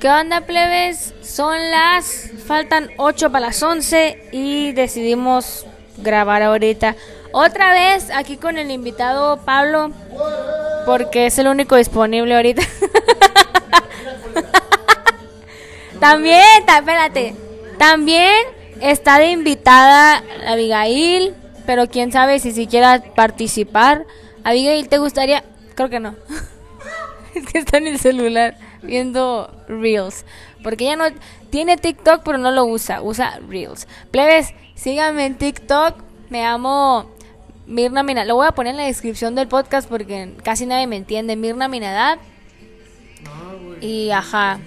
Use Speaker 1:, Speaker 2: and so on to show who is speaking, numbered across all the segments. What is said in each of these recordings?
Speaker 1: ¿Qué onda, plebes? Son las. Faltan 8 para las 11 y decidimos grabar ahorita. Otra vez aquí con el invitado Pablo, porque es el único disponible ahorita. También, ta- espérate. También está de invitada Abigail, pero quién sabe si siquiera participar. Abigail, ¿te gustaría? Creo que no. es que está en el celular viendo Reels. Porque ella no tiene TikTok, pero no lo usa. Usa Reels. Plebes, síganme en TikTok. Me llamo Mirna Mina. Lo voy a poner en la descripción del podcast porque casi nadie me entiende. Mirna Minadad. Y ajá.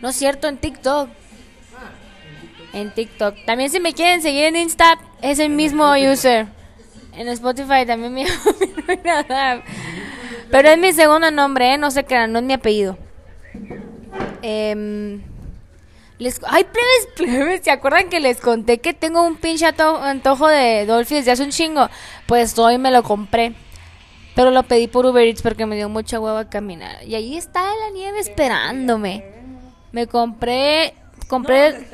Speaker 1: No es cierto, en TikTok. En TikTok. También si me quieren seguir en Insta, es el mismo user. En Spotify también me llamo Mirna Minadad. Pero es mi segundo nombre, ¿eh? No sé qué, no es mi apellido. Em, les, ay, plebes, plebes, ¿se acuerdan que les conté que tengo un pinche antojo de Dolphy desde hace un chingo? Pues hoy me lo compré. Pero lo pedí por Uber Eats porque me dio mucha hueva caminar. Y ahí está la nieve esperándome. Me compré, compré,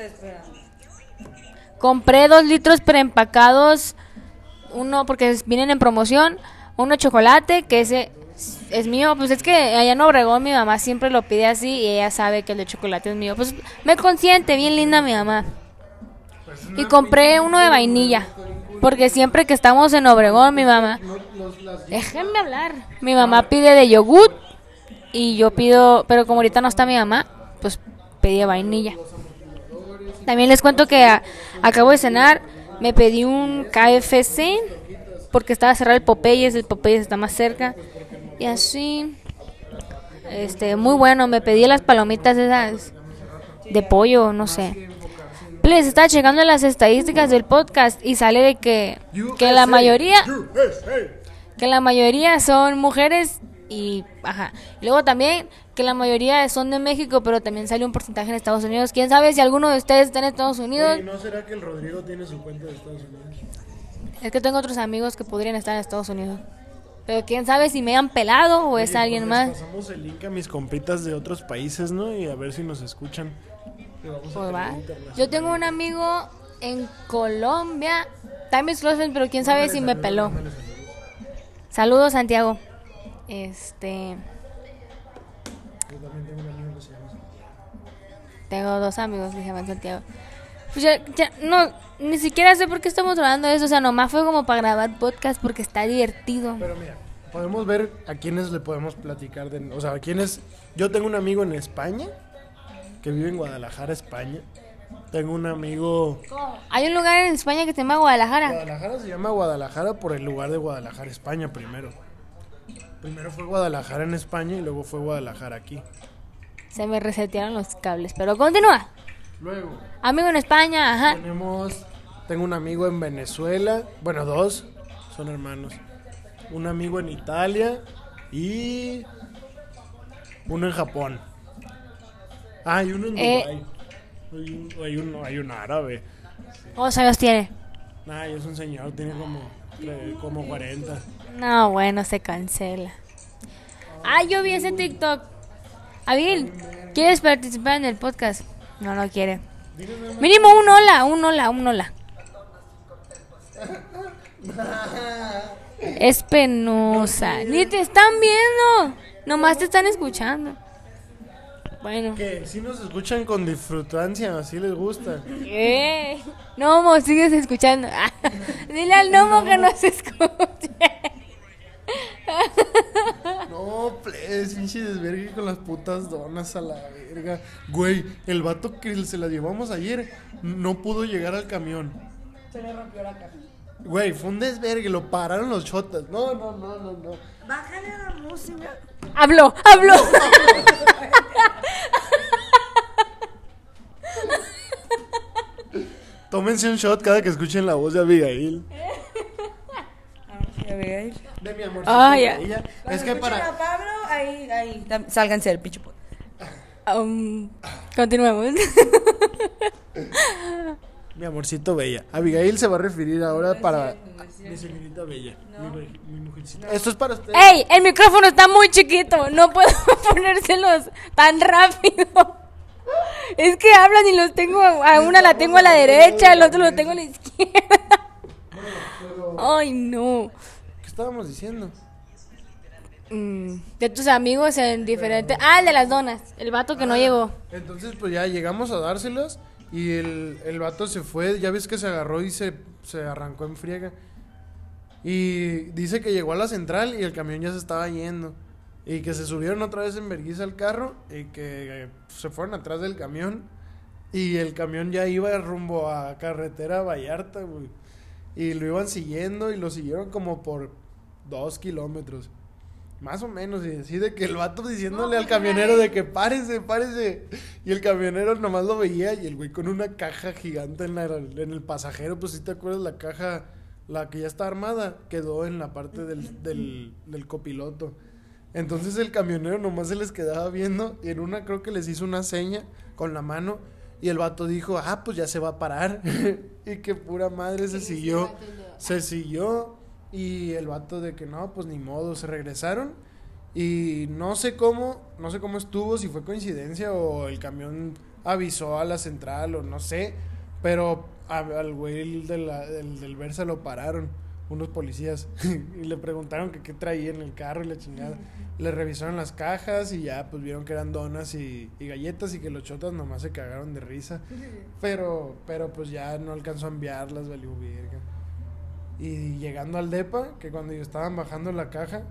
Speaker 1: compré dos litros preempacados. Uno porque vienen en promoción. Uno chocolate, que ese es mío. Pues es que allá en Obregón mi mamá siempre lo pide así y ella sabe que el de chocolate es mío. Pues me consiente, bien linda mi mamá. Y compré uno de vainilla. Porque siempre que estamos en Obregón, mi mamá. Déjenme hablar. Mi mamá pide de yogur. Y yo pido. Pero como ahorita no está mi mamá, pues pedí de vainilla. También les cuento que a- acabo de cenar. Me pedí un KFC. Porque estaba cerrado el Popeyes. El Popeyes está más cerca. Y así. Este, muy bueno. Me pedí las palomitas esas de pollo, no sé. Les estaba checando las estadísticas del podcast y sale de que, que la mayoría que la mayoría son mujeres y ajá. Y luego también que la mayoría son de México, pero también sale un porcentaje en Estados Unidos. ¿Quién sabe si alguno de ustedes está en Estados Unidos?
Speaker 2: ¿Y no será que el Rodrigo tiene su cuenta de Estados Unidos?
Speaker 1: Es que tengo otros amigos que podrían estar en Estados Unidos. Pero quién sabe si me han pelado o es
Speaker 2: Oye,
Speaker 1: alguien
Speaker 2: pues
Speaker 1: más.
Speaker 2: pasamos el link a mis compitas de otros países, ¿no? Y a ver si nos escuchan.
Speaker 1: Pues va. Yo tengo un amigo en Colombia, time is close, pero quién sabe si me peló. Saludos, Santiago. Este.
Speaker 2: Yo también tengo un amigo que se llama Santiago.
Speaker 1: Tengo dos amigos que se llaman Santiago. Pues ya, ya, no, ni siquiera sé por qué estamos hablando de eso. O sea, nomás fue como para grabar podcast porque está divertido.
Speaker 2: Pero mira, podemos ver a quiénes le podemos platicar de... O sea, a quiénes... Yo tengo un amigo en España, que vive en Guadalajara, España. Tengo un amigo...
Speaker 1: Hay un lugar en España que se llama Guadalajara.
Speaker 2: Guadalajara se llama Guadalajara por el lugar de Guadalajara, España, primero. Primero fue Guadalajara en España y luego fue Guadalajara aquí.
Speaker 1: Se me resetearon los cables, pero continúa.
Speaker 2: Luego
Speaker 1: Amigo en España, ajá.
Speaker 2: tenemos... Tengo un amigo en Venezuela, bueno, dos, son hermanos. Un amigo en Italia y... Uno en Japón. Ah, y uno en
Speaker 1: Eh.
Speaker 2: Dubái. Hay un, hay, un, hay un árabe.
Speaker 1: ¿Cuántos años tiene?
Speaker 2: Nah, es un señor, tiene como, como 40.
Speaker 1: No, bueno, se cancela. Ah, yo vi ese TikTok. Abil, ¿quieres participar en el podcast? No, no quiere. Mínimo un hola, un hola, un hola. Es penosa. Ni te están viendo. Nomás te están escuchando. Bueno.
Speaker 2: Que si nos escuchan con disfrutancia, así les gusta.
Speaker 1: ¿Qué? Nomo, sigues escuchando. Dile al Nomo que nos escuche.
Speaker 2: No, please, pinche desvergue con las putas donas a la verga. Güey, el vato que se la llevamos ayer no pudo llegar al camión.
Speaker 3: Se le rompió la caja.
Speaker 2: Güey, fue un desvergue, lo pararon los chotas. No, no, no, no, no.
Speaker 3: Bájale a la música.
Speaker 1: Habló, habló.
Speaker 2: Tómense un shot cada que escuchen la voz de Abigail. De mi amor.
Speaker 1: Ay, ya.
Speaker 2: Es que para.
Speaker 3: a Pablo, ahí, ahí. Sálganse del pinche.
Speaker 1: Um, continuemos.
Speaker 2: Mi amorcito bella. Abigail se va a referir ahora para mi señorita bella.
Speaker 3: No.
Speaker 2: Mi, be- mi mujercita. Esto es para usted.
Speaker 1: ¡Ey! El micrófono está muy chiquito. No puedo ponérselos tan rápido. Es que hablan y los tengo. A una la tengo a la derecha, al otro lo tengo a la izquierda. Ay, no.
Speaker 2: ¿Qué estábamos diciendo?
Speaker 1: Mm, de tus amigos en diferente. Ah, el de las donas. El vato que no llegó.
Speaker 2: Entonces, pues ya llegamos a dárselas y el, el vato se fue. Ya ves que se agarró y se, se arrancó en friega. Y dice que llegó a la central y el camión ya se estaba yendo. Y que se subieron otra vez en vergüenza al carro y que eh, se fueron atrás del camión. Y el camión ya iba rumbo a carretera Vallarta, güey. Y lo iban siguiendo y lo siguieron como por dos kilómetros. Más o menos, y así de que el vato diciéndole al camionero de que párese, párese. Y el camionero nomás lo veía y el güey con una caja gigante en, la- en el pasajero, pues si te acuerdas la caja, la que ya está armada, quedó en la parte del, del, del copiloto. Entonces el camionero nomás se les quedaba viendo y en una creo que les hizo una seña con la mano y el vato dijo, ah, pues ya se va a parar. y que pura madre se siguió. Se siguió y el vato de que no, pues ni modo, se regresaron y no sé cómo, no sé cómo estuvo, si fue coincidencia o el camión avisó a la central o no sé, pero al güey de la- del, del Versa lo pararon unos policías y le preguntaron que qué traía en el carro y la chingada. Le revisaron las cajas y ya pues vieron que eran donas y, y galletas y que los chotas nomás se cagaron de risa. Pero, pero pues ya no alcanzó a enviarlas, valió verga. Y llegando al depa, que cuando estaban bajando la caja,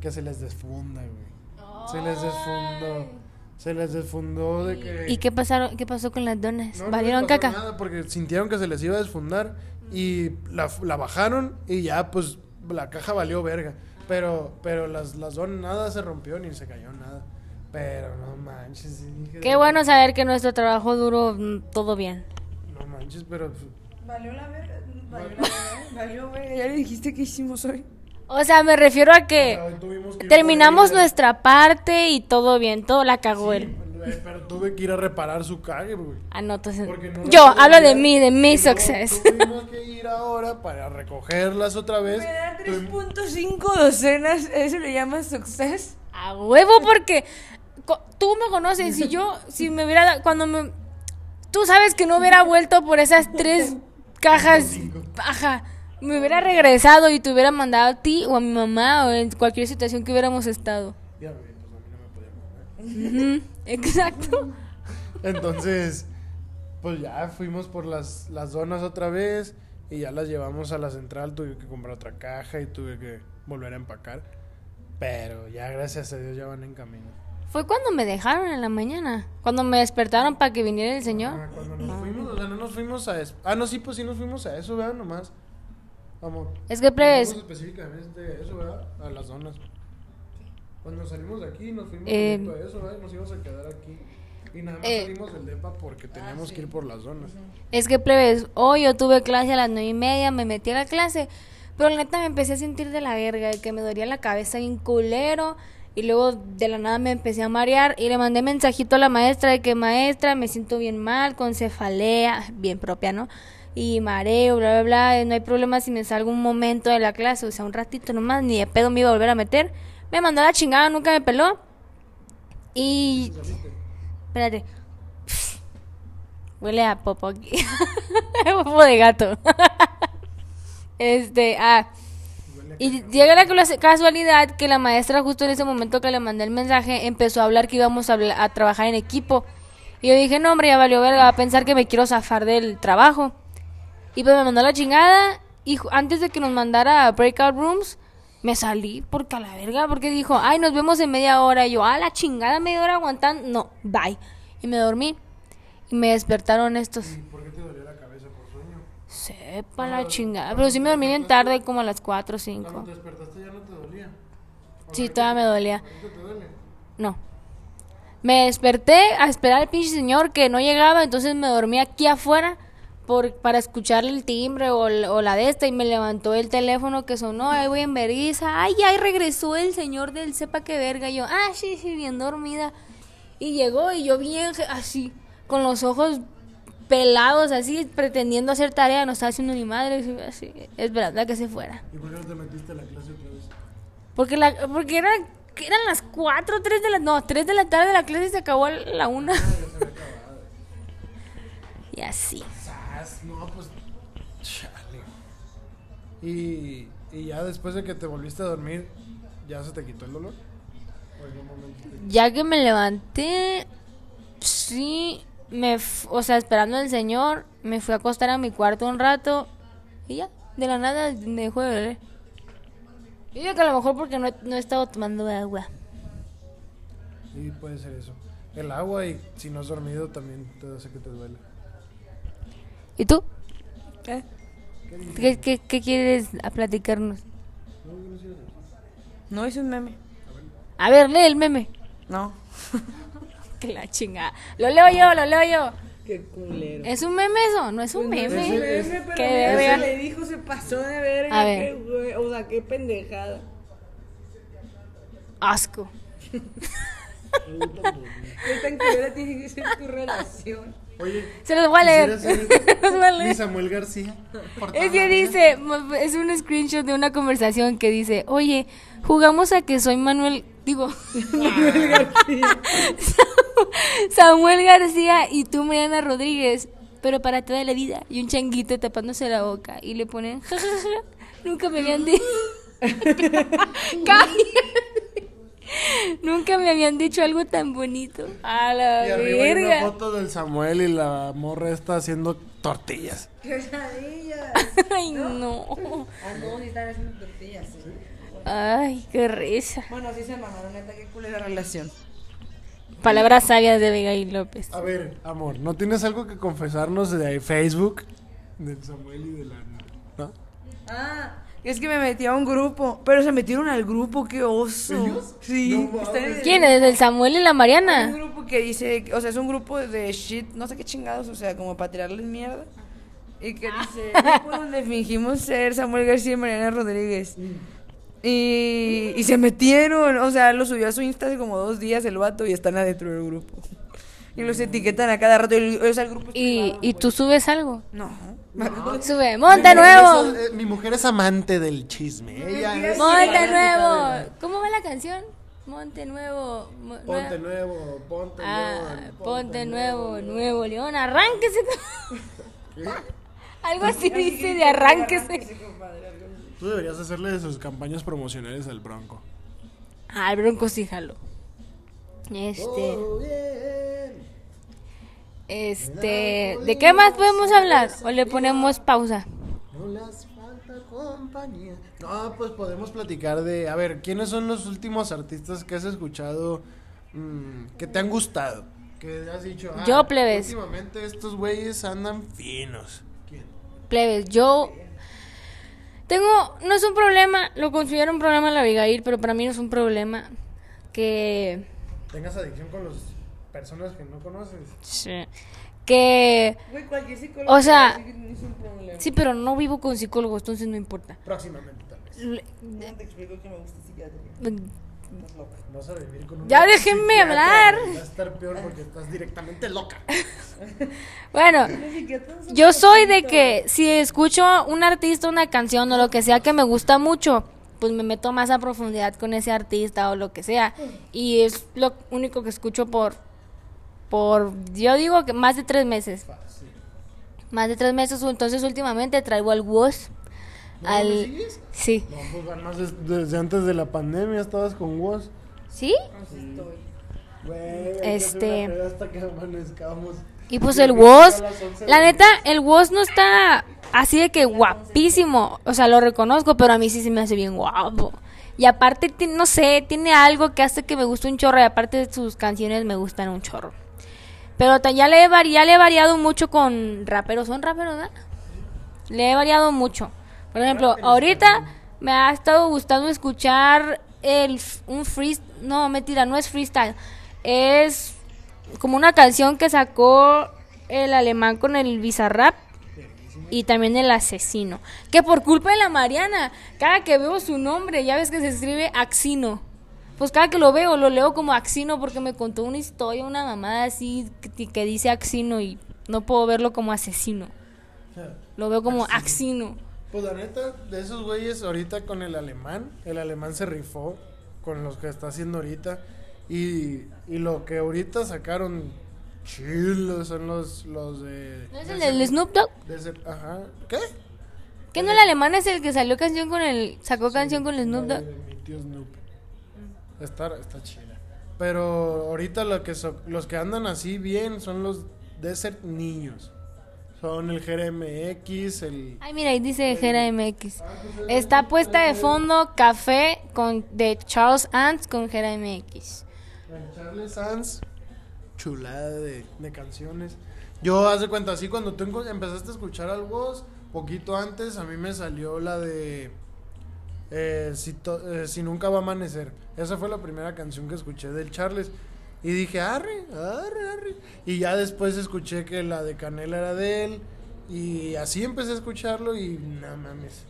Speaker 2: que se les desfunda, güey. Se les desfundó. Se les desfundó de que...
Speaker 1: ¿Y qué pasaron, qué pasó con las donas?
Speaker 2: No, no
Speaker 1: ¿Valieron
Speaker 2: pasó
Speaker 1: caca?
Speaker 2: nada porque sintieron que se les iba a desfundar y la, la bajaron y ya pues la caja valió verga. Pero, pero las, las donas nada se rompió ni se cayó nada. Pero no manches.
Speaker 1: Qué bueno saber que nuestro trabajo duró mm, todo bien.
Speaker 2: No manches, pero
Speaker 3: Valió la verga. Valió la verga. Valió verga. Ya le dijiste que hicimos hoy.
Speaker 1: O sea, me refiero a que terminamos nuestra parte y todo bien, todo la cagó
Speaker 2: Sí,
Speaker 1: él.
Speaker 2: eh, pero tuve que ir a reparar su cague, güey.
Speaker 1: Ah, no, entonces-
Speaker 2: no
Speaker 1: Yo, hablo de mí, de mi success.
Speaker 2: Tuvimos que ir ahora para recogerlas otra vez.
Speaker 3: Me da
Speaker 2: Tuvimos-
Speaker 3: 3.5 docenas. ¿Eso le llamas success?
Speaker 1: A huevo porque tú me conoces y yo si me hubiera cuando me tú sabes que no hubiera vuelto por esas tres cajas ajá me hubiera regresado y te hubiera mandado a ti o a mi mamá o en cualquier situación que hubiéramos estado
Speaker 2: Ya, güey, pues a mí no me podía mover.
Speaker 1: Ujú, exacto
Speaker 2: Entonces, pues ya fuimos por las, las donas otra vez y ya las llevamos a la central. Tuve que comprar otra caja y tuve que volver a empacar. Pero ya, gracias a Dios, ya van en camino.
Speaker 1: Fue cuando me dejaron en la mañana cuando me despertaron para que viniera el
Speaker 2: Ah,
Speaker 1: señor
Speaker 2: cuando nos fuimos, o sea, no nos fuimos a eso. Ah, no, sí, pues sí nos fuimos a eso, ¿verdad? Nomás. Vamos.
Speaker 1: es que
Speaker 2: fuimos específicamente a eso, ¿verdad? A las donas. Cuando salimos de aquí, nos fuimos
Speaker 1: Eh,
Speaker 2: a eso, ¿verdad? Nos íbamos a quedar aquí. Y nada más
Speaker 1: eh,
Speaker 2: salimos del DEPA porque teníamos que ir por las donas.
Speaker 1: Es que plebes, hoy yo tuve clase a las nueve y media, me metí a la clase, pero la neta me empecé a sentir de la verga, de que me dolía la cabeza bien culero, y luego de la nada me empecé a marear, y le mandé mensajito a la maestra de que maestra, me siento bien mal, con cefalea, bien propia, ¿no? Y mareo, bla, bla, bla, no hay problema si me salgo un momento de la clase, o sea, un ratito nomás, ni de pedo me iba a volver a meter. Me mandó la chingada, nunca me peló. Y... Espérate. Huele a popo aquí. popo de gato. este, ah. Y llega la casualidad que la maestra justo en ese momento que le mandé el mensaje empezó a hablar que íbamos a, trabajar en equipo. Y yo dije, no hombre, ya valió verga, va a pensar que me quiero zafar del trabajo. Y pues me mandó la chingada y antes de que nos mandara a breakout rooms, me salí porque a la verga, porque dijo, ay, nos vemos en media hora. Y yo, a la chingada, media hora aguantando. No, bye. Y me dormí. Y me despertaron estos.
Speaker 2: ¿Por qué te dolió la cabeza por sueño?
Speaker 1: Sepa la chingada. Pero sí me dormí bien tarde, como a las 4 o
Speaker 2: Cuando
Speaker 1: 5.
Speaker 2: te despertaste ya no te dolía.
Speaker 1: Sí, todavía me dolía.
Speaker 2: ¿Ahorita te duele?
Speaker 1: No. Me desperté a esperar al pinche señor que no llegaba, entonces me dormí aquí afuera por, para escuchar el timbre o, el- o la de esta y me levantó el teléfono que sonó, ahí voy en Berguiza, ay, ya regresó el señor del sepa que verga, y yo, ah, sí, sí, bien dormida. Y llegó y yo bien así, con los ojos pelados así, pretendiendo hacer tarea, no estaba haciendo ni madre, así, así, es verdad que se fuera.
Speaker 2: ¿Y por qué no te metiste a la clase otra vez?
Speaker 1: Porque, la, porque era, eran las 4, 3 de la, no, 3 de la tarde la clase se acabó a la 1. y así.
Speaker 2: No, pues. Chale. Y, y ya después de que te volviste a dormir, ¿ya se te quitó el dolor? ¿O algún momento te-
Speaker 1: Ya que me levanté, sí, me, f- o sea, esperando al señor, me fui a acostar a mi cuarto un rato y ya, de la nada me dejó de. Yo digo que a lo mejor porque no he, no he estado tomando agua.
Speaker 2: Sí, puede ser eso. El agua y si no has dormido también te hace que te duele.
Speaker 1: ¿Y tú?
Speaker 3: ¿Qué?
Speaker 1: ¿Qué, qué, qué quieres a platicarnos?
Speaker 3: No es un meme.
Speaker 1: A ver, lee el meme.
Speaker 3: No.
Speaker 1: Que la chingada. Lo leo yo, lo leo yo.
Speaker 3: Qué culero.
Speaker 1: ¿Es un meme eso? No es un meme.
Speaker 2: Ese-
Speaker 3: Meme, pero
Speaker 1: Qué
Speaker 3: mira,
Speaker 1: verga.
Speaker 3: se le dijo, se pasó de verga.
Speaker 1: A ver.
Speaker 3: Qué güey, o sea, qué pendejada.
Speaker 1: Asco.
Speaker 3: Qué tan culera tiene que ser tu relación.
Speaker 2: Oye,
Speaker 1: Se los voy a leer.
Speaker 2: quisiera
Speaker 1: Se los voy a
Speaker 2: ser
Speaker 1: leer.
Speaker 2: mi Samuel García.
Speaker 1: Es que
Speaker 2: vida.
Speaker 1: dice, es un screenshot de una conversación que dice, oye, jugamos a que soy Manuel, digo, Samuel García y tú Mariana Rodríguez, pero para toda la vida. Y un changuito tapándose la boca y le ponen, "Ja, ja, ja, nunca me habían dicho... Nunca me habían dicho algo tan bonito. A la
Speaker 2: Y arriba hay una
Speaker 1: verga.
Speaker 2: foto del Samuel y la morra está haciendo tortillas.
Speaker 3: Quesadillas.
Speaker 1: Ay, no.
Speaker 3: Ah, no, sí están haciendo tortillas, sí.
Speaker 1: Ay, qué risa.
Speaker 3: Bueno, sí se mamaron, neta, qué culera relación.
Speaker 1: Palabras sabias de Abigail López.
Speaker 2: A ver, amor, ¿no tienes algo que confesarnos de Facebook? Del Samuel y de la... ¿No?
Speaker 3: Ah, es que me metí a un grupo, pero se metieron al grupo, qué oso.
Speaker 2: ¿Ellos?
Speaker 3: Sí.
Speaker 2: No
Speaker 3: el-
Speaker 1: ¿Quién es? ¿El Samuel y la
Speaker 3: Un
Speaker 1: Mariana?
Speaker 3: grupo que dice, o sea, es un grupo de shit, no sé qué chingados, o sea, como para tirarles mierda. Y que dice, grupo donde fingimos ser Samuel García y Mariana Rodríguez. Y, y se metieron, o sea, lo subió a su Insta hace como dos días el vato y están adentro del grupo. Y los etiquetan a cada rato, y, o sea, el grupo
Speaker 1: ¿Y,
Speaker 3: privado,
Speaker 1: ¿Y
Speaker 3: pues.
Speaker 1: tú subes algo?
Speaker 3: No.
Speaker 1: Sube, monte nuevo.
Speaker 2: Es- eh, mi mujer es amante del chisme. Ella es...
Speaker 1: Monte nuevo. ¿Cómo va la canción? Monte nuevo. mo-
Speaker 2: Ponte
Speaker 1: nue-
Speaker 2: nuevo, ponte
Speaker 1: Ah,
Speaker 2: León,
Speaker 1: ponte nuevo, nuevo León. Arránquese. Algo así dice de arránquese.
Speaker 2: Tú deberías hacerle sus campañas promocionales al Bronco.
Speaker 1: Ah, el bronco sí jalo. Este. Este. ¿De qué más podemos hablar? ¿O le ponemos pausa?
Speaker 2: No les falta compañía. No, pues podemos platicar de. A ver, ¿quiénes son los últimos artistas que has escuchado mm, que te han gustado? Que has dicho. ah,
Speaker 1: Yo, plebes.
Speaker 2: Últimamente estos güeyes andan finos. ¿Quién?
Speaker 1: Plebes, yo tengo, no es un problema, lo considero un problema la Abigail, pero para mí no es un problema que,
Speaker 2: Tengas adicción con las personas que no conoces.
Speaker 1: sí, que,
Speaker 3: Güey, cualquier psicólogo
Speaker 1: o sea,
Speaker 3: te va a decir que no es un problema.
Speaker 1: sí, pero no vivo con psicólogos, entonces no importa.
Speaker 2: Próximamente, tal vez.
Speaker 1: Le-
Speaker 3: ¿Cómo te explico que me gusta psiquiatría? Estás loca.
Speaker 2: Vas a vivir con un.
Speaker 1: Ya déjenme hablar.
Speaker 2: Va a estar peor porque estás directamente loca.
Speaker 1: Bueno, yo soy de que si escucho un artista, una canción o lo que sea que me gusta mucho, pues me meto más a profundidad con ese artista o lo que sea. Y es lo único que escucho por, por, yo digo que más de tres meses. Más de tres meses, entonces últimamente traigo al Woz.
Speaker 2: ¿No
Speaker 1: al...
Speaker 2: me sigues?
Speaker 1: Sí.
Speaker 2: No, pues van más des- desde antes de la pandemia estabas con Woz.
Speaker 1: ¿Sí?
Speaker 3: Así estoy.
Speaker 2: Güey,
Speaker 1: Este-
Speaker 2: hasta que amanezcamos.
Speaker 1: Y pues el
Speaker 2: creo que
Speaker 1: Woz,
Speaker 2: a las 11 de
Speaker 1: la neta, el Woz no está así de que guapísimo. O sea, lo reconozco, pero a mí sí se me hace bien guapo. Y aparte, no sé, tiene algo que hace que me guste un chorro. Y aparte, sus canciones me gustan un chorro. Pero ya le, he ya le he variado mucho con raperos. ¿Son raperos, verdad? Le he variado mucho. Por ejemplo, ahorita me ha estado gustando escuchar el, un freestyle. No, mentira, no es freestyle. Es como una canción que sacó el alemán con el Bizarrap y también el asesino. Que por culpa de la Mariana, cada que veo su nombre, ya ves que se escribe Axino. Pues cada que lo veo, lo leo como Axino porque me contó una historia, una mamada así que, que dice Axino y No puedo verlo como asesino. Lo veo como axino.
Speaker 2: Pues la neta, de esos güeyes ahorita con el alemán, el alemán se rifó con los que está haciendo ahorita. Y, y lo que ahorita sacaron chilos son los, los de...
Speaker 1: ¿No es el
Speaker 2: de
Speaker 1: del Snoop Dogg?
Speaker 2: de ese- ajá. ¿Qué?
Speaker 1: ¿Que no el alemán es el que salió canción con el... sacó canción con el Snoop Dogg?
Speaker 2: de Mi tío Snoop. Está, está chida. Pero ahorita lo que so- los que andan así bien son los Desert Niños. Son el GRMX, el...
Speaker 1: Ay, mira, ahí dice Jera MX. Está puesta de fondo Café con de Charles Ants con Jera MX.
Speaker 2: El Charles Sands, chulada de, de canciones. Yo, haz de cuenta, así cuando tú empezaste a escuchar algo, poquito antes, a mí me salió la de eh, si, to- eh, Si Nunca Va a Amanecer. Esa fue la primera canción que escuché del Charles. Y dije, arre, arre, arre. Y ya después escuché que la de Canela era de él. Y así empecé a escucharlo y no mames.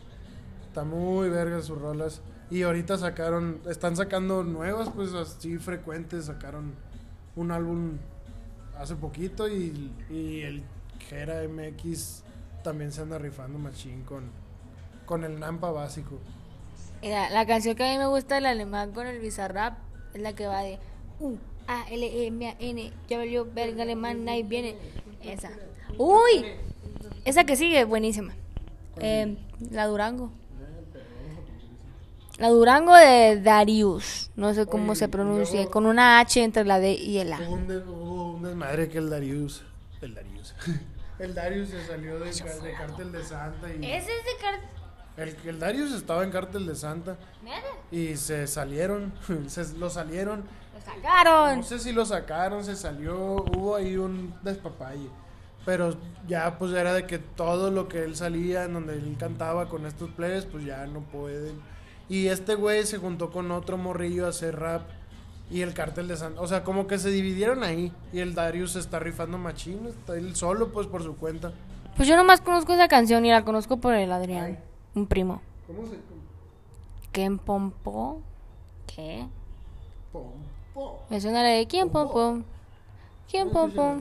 Speaker 2: Está muy verga sus rolas. Y ahorita sacaron, están sacando nuevas, pues así frecuentes. Sacaron un álbum hace poquito y, y el Gera MX también se anda rifando machín con, con el Nampa básico.
Speaker 1: Mira, la canción que a mí me gusta del alemán con el bizarrap es la que va de U A L E M A N. Ya valió verga alemán, ahí viene. Esa. Uy, esa que sigue, buenísima. Eh, la Durango. La Durango de Darius. No sé cómo
Speaker 2: Oye,
Speaker 1: se
Speaker 2: y
Speaker 1: pronuncia.
Speaker 2: luego-
Speaker 1: Con una H entre la D y el A.
Speaker 2: un, de- hubo un desmadre que el Darius. El Darius. el Darius se salió de, de Cártel de Santa. Y
Speaker 1: Ese es de car...
Speaker 2: el, el Darius estaba en Cártel de Santa. Y se salieron. se, lo salieron.
Speaker 1: Sacaron.
Speaker 2: No sé si lo sacaron, se salió, hubo ahí un despapalle. Pero ya pues era de que todo lo que él salía, en donde él cantaba con estos plebes, pues ya no pueden. Y este güey se juntó con otro morrillo a hacer rap. Y el cartel de Santa. O sea, como que se dividieron ahí. Y el Darius está rifando machín. Está él solo, pues por su cuenta.
Speaker 1: Pues yo nomás conozco esa canción y la conozco por el Adrián. Un primo.
Speaker 2: ¿Cómo se.?
Speaker 1: ¿Quién pompó? ¿Qué?
Speaker 2: Pom.
Speaker 1: Me suena la de ¿Quién pompó? ¿Quién pompó?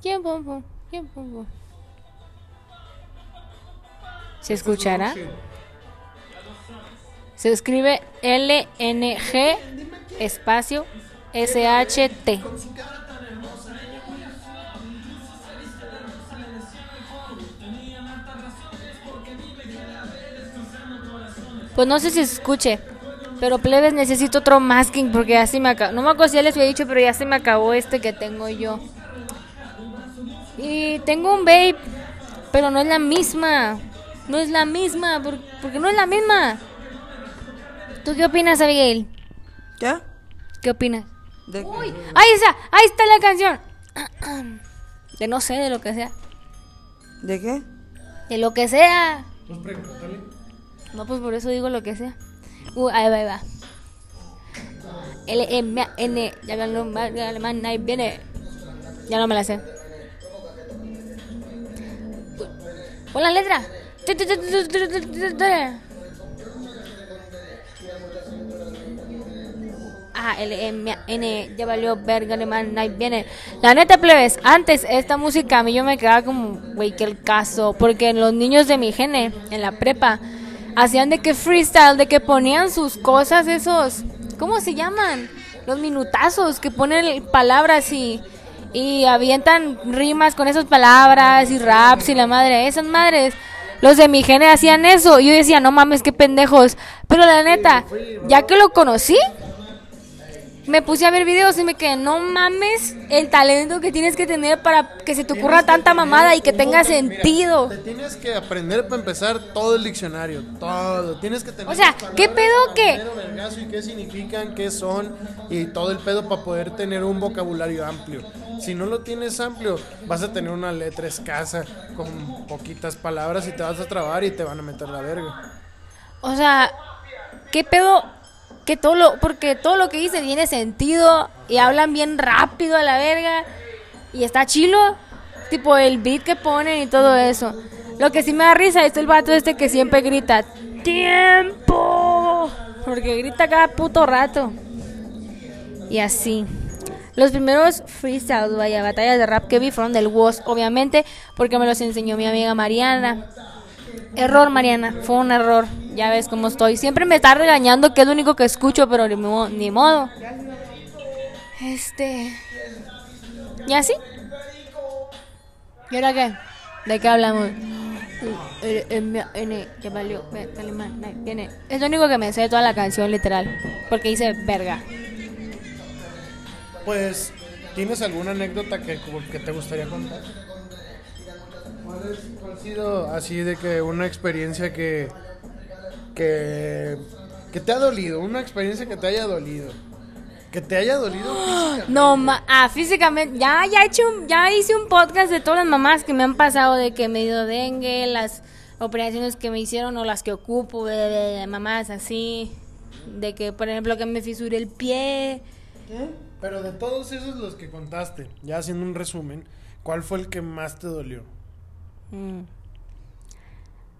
Speaker 1: ¿Quién pompó? ¿Quién pompó? ¿Se escuchará? Se escribe L-N-G espacio S-H-T. Pues no sé si se escuche. Pero plebes necesito otro masking porque ya se me acabó. No me acuerdo si ya les había dicho, pero ya se me acabó este que tengo yo. Y tengo un vape, pero no es la misma. No es la misma, por- porque no es la misma. ¿Tú qué opinas, Abigail?
Speaker 3: ¿Ya?
Speaker 1: ¿Qué opinas?
Speaker 3: De-
Speaker 1: Uy, ahí está, ahí está la canción. De no sé, de lo que sea.
Speaker 3: ¿De qué?
Speaker 1: De lo que sea.
Speaker 2: Pues.
Speaker 1: No, pues por eso digo lo que sea. Uh, ahí va, ahí va. L, M, A, N, ya ganó alemán, ahí viene. Ya no me la sé. Pon la letra. Ah, L, M, A, N, ya valió verga alemán, ahí viene. La neta, plebes, antes esta música a mí yo me quedaba como, güey, que el caso. Porque los niños de mi gene, en la prepa, hacían de que freestyle, de que ponían sus cosas, esos, ¿cómo se llaman? Los minutazos, que ponen palabras y, y avientan rimas con esas palabras y raps y la madre, esas madres. Los de mi gene hacían eso y yo decía, no mames, qué pendejos. Pero la neta, ya que lo conocí, me puse a ver videos y me quedé, no mames el talento que tienes que tener para que se te ocurra
Speaker 2: Tienes
Speaker 1: tanta mamada y que tenga
Speaker 2: montón- mira,
Speaker 1: sentido.
Speaker 2: te tienes que aprender para empezar todo el diccionario, todo. Tienes que tener
Speaker 1: O sea, ¿qué pedo que-
Speaker 2: y qué significan, qué son y todo el pedo para poder tener un vocabulario amplio. Si no lo tienes amplio, vas a tener una letra escasa con poquitas palabras y te vas a trabar y te van a meter la verga.
Speaker 1: O sea, ¿qué pedo? Que todo lo, porque todo lo que dicen tiene sentido y hablan bien rápido a la verga y está chilo, tipo el beat que ponen y todo eso. Lo que sí me da risa es el vato este que siempre grita ¡Tiempo! Porque grita cada puto rato. Y así. Los primeros freestyles, vaya, batallas de rap que vi fueron del WOS, obviamente, porque me los enseñó mi amiga Mariana. Error, Mariana, fue un error. Ya ves cómo estoy. Siempre me está regañando que es lo único que escucho, pero ni, mo- ni modo. Este. ¿Y así? ¿Y ahora qué? ¿De qué hablamos? Eh, eh, N, que valió, viene. Es lo único que me sé de toda la canción, literal. Porque dice verga.
Speaker 2: Pues, ¿tienes alguna anécdota que, que te gustaría contar? ¿Cuál, es- cuál ha sido así de que una experiencia que, que, que te ha dolido? Una experiencia que te haya dolido. Que te haya dolido.
Speaker 1: No, ma ah, físicamente, ya, ya, he hecho un- ya hice un podcast de todas las mamás que me han pasado de que me dio dengue, las operaciones que me hicieron o las que ocupo, de, de- de mamás así, de que, por ejemplo, que me fisuré el pie.
Speaker 2: Pero de todos esos los que contaste, ya haciendo un resumen, ¿cuál fue el que más te dolió?
Speaker 1: Mm.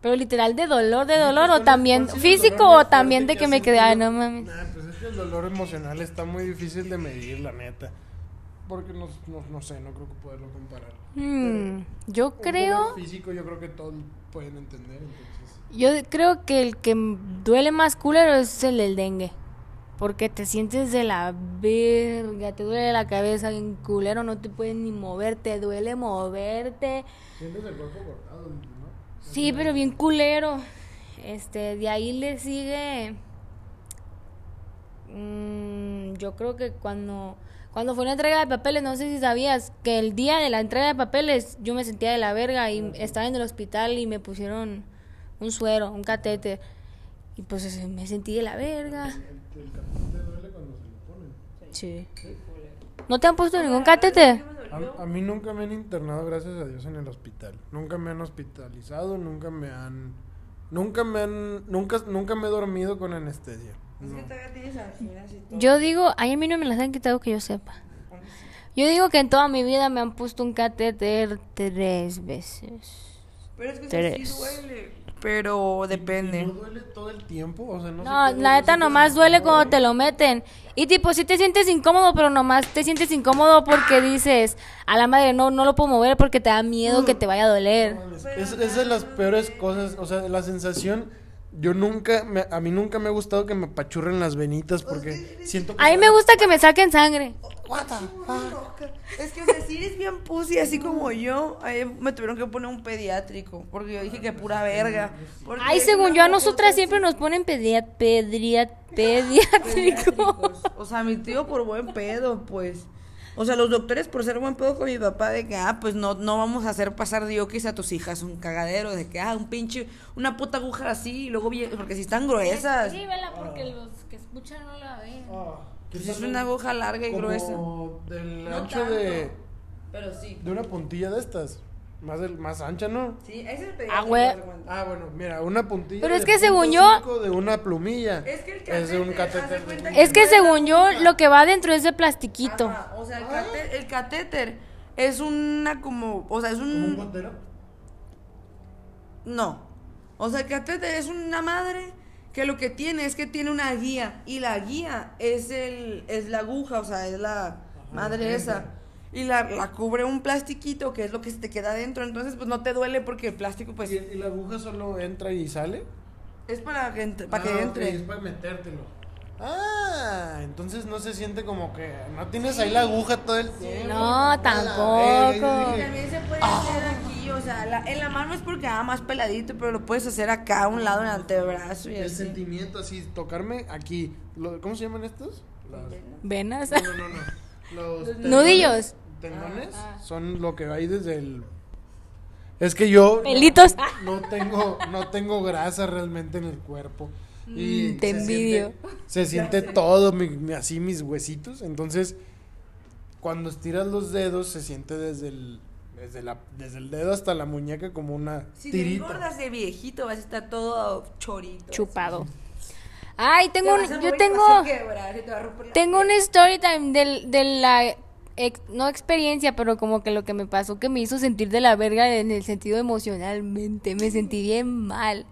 Speaker 1: Pero literal de dolor, de dolor,
Speaker 2: ¿Cuál
Speaker 1: o también físico
Speaker 2: dolor
Speaker 1: o también de que me quedé, ay, no mames.
Speaker 2: Nah, pues es que el dolor emocional está muy difícil de medir, la neta. Porque no, no, no sé, no creo que poderlo comparar.
Speaker 1: Mm, yo creo,
Speaker 2: dolor físico yo creo que todos pueden entender, entonces.
Speaker 1: yo creo que el que duele más culero es el del dengue. Porque te sientes de la verga, te duele la cabeza bien culero, no te puedes ni mover, te duele moverte.
Speaker 2: Sientes el cuerpo cortado.
Speaker 1: Sí, pero bien culero. Este, de ahí le sigue. mm, yo creo que cuando cuando fue la entrega de papeles, no sé si sabías que el día de la entrega de papeles yo me sentía de la verga y estaba en el hospital y me pusieron un suero, un catéter. Y pues me sentí de la verga.
Speaker 2: El, el catéter duele cuando se lo ponen.
Speaker 1: Sí. ¿No te han puesto ningún catéter?
Speaker 2: A, a mí nunca me han internado, gracias a Dios, en el hospital. Nunca me han hospitalizado, nunca me han... Nunca me han... Nunca, nunca me he dormido con anestesia. No.
Speaker 1: Yo digo, ay, a mí no me las han quitado que yo sepa. Yo digo que en toda mi vida me han puesto un catéter tres veces.
Speaker 3: Pero es que
Speaker 1: Tres.
Speaker 3: sí duele. Pero depende.
Speaker 2: ¿No duele todo el tiempo? O sea, no,
Speaker 1: No,
Speaker 2: se
Speaker 1: la neta nomás duele cuando te lo meten. Y tipo, si te sientes incómodo, pero nomás te sientes incómodo porque dices, a la madre, no, no lo puedo mover porque te da miedo que te vaya a doler.
Speaker 2: Es, es de las peores cosas, o sea, la sensación, yo nunca, me- a mí nunca me ha gustado que me apachurren las venitas porque siento que...
Speaker 1: A mí me gusta que me saquen sangre.
Speaker 3: Es que, o sea, si eres bien pussy, así como yo, ahí me tuvieron que poner un pediátrico. Porque yo dije que pura verga.
Speaker 1: Ay, según yo, a nosotras siempre nos ponen pedia, pedria, pediátrico.
Speaker 3: Pediátricos. O sea, mi tío por buen pedo, pues. O sea, los doctores por ser buen pedo con mi papá de que, ah, pues no, no vamos a hacer pasar diokis a tus hijas, un cagadero, de que, ah, un pinche, una puta aguja así, y luego bien, porque si están gruesas.
Speaker 1: Sí, vela, porque los que escuchan no la ven.
Speaker 2: Ah, ¿qué
Speaker 3: Pues es
Speaker 2: tal
Speaker 3: una aguja larga y
Speaker 2: como
Speaker 3: gruesa.
Speaker 2: del
Speaker 3: No
Speaker 2: ancho
Speaker 3: tanto,
Speaker 2: de,
Speaker 3: Pero sí.
Speaker 2: de una puntilla de estas, más, del, más ancha, ¿no?
Speaker 3: Sí, ese es el
Speaker 1: Ah, güey.
Speaker 2: Ah, bueno, mira, una puntilla
Speaker 1: Pero es que según yo-
Speaker 2: de una plumilla.
Speaker 3: Es que el
Speaker 2: Es de un
Speaker 3: catéter,
Speaker 1: Es que según yo, lo que va adentro es de plastiquito.
Speaker 3: Ajá, o sea, el, cate- el catéter es una como, o sea, es
Speaker 2: ¿Como un
Speaker 3: un... No. O sea, el catéter es una madre que lo que tiene es que tiene una guía y la guía es el es la aguja, o sea, es la madre esa. Y la, la cubre un plastiquito que es lo que se te queda adentro, entonces pues no te duele porque el plástico pues
Speaker 2: ¿Y, y la aguja solo entra y sale?
Speaker 3: es para que entre, para
Speaker 2: Ah,
Speaker 3: que entre.
Speaker 2: es para metértelo. Ah, entonces no se siente como que no tienes ahí la aguja todo el tiempo.
Speaker 1: No, tampoco.
Speaker 3: Y también se puede hacer aquí, o sea, la- en la mano es porque queda más peladito, pero lo puedes hacer acá a un lado en el antebrazo y
Speaker 2: El
Speaker 3: así.
Speaker 2: sentimiento así, tocarme aquí. Lo- ¿Cómo se llaman estos? Las-
Speaker 1: Venas.
Speaker 2: No, no, no. no. Los tendones-
Speaker 1: Nudillos.
Speaker 2: Tendones
Speaker 1: Ah, ah.
Speaker 2: son lo que hay desde el. Es que yo
Speaker 1: Pelitos.
Speaker 2: no tengo no tengo grasa realmente en el cuerpo y
Speaker 1: Mm, te
Speaker 2: se
Speaker 1: envidio.
Speaker 2: siente- se siente todo mi- mi- así mis huesitos, entonces cuando estiras los dedos se siente desde el desde la desde el dedo hasta la muñeca como una
Speaker 3: Si te
Speaker 2: tirita.
Speaker 3: engordas de viejito vas a estar todo chorito.
Speaker 1: Chupado. Ay,
Speaker 3: Te
Speaker 1: tengo un, yo
Speaker 3: y
Speaker 1: tengo,
Speaker 3: quebrar, te
Speaker 1: tengo un story time del, de la, ex- no experiencia, pero como que lo que me pasó que me hizo sentir de la verga en el sentido emocionalmente. Me sentí bien mal.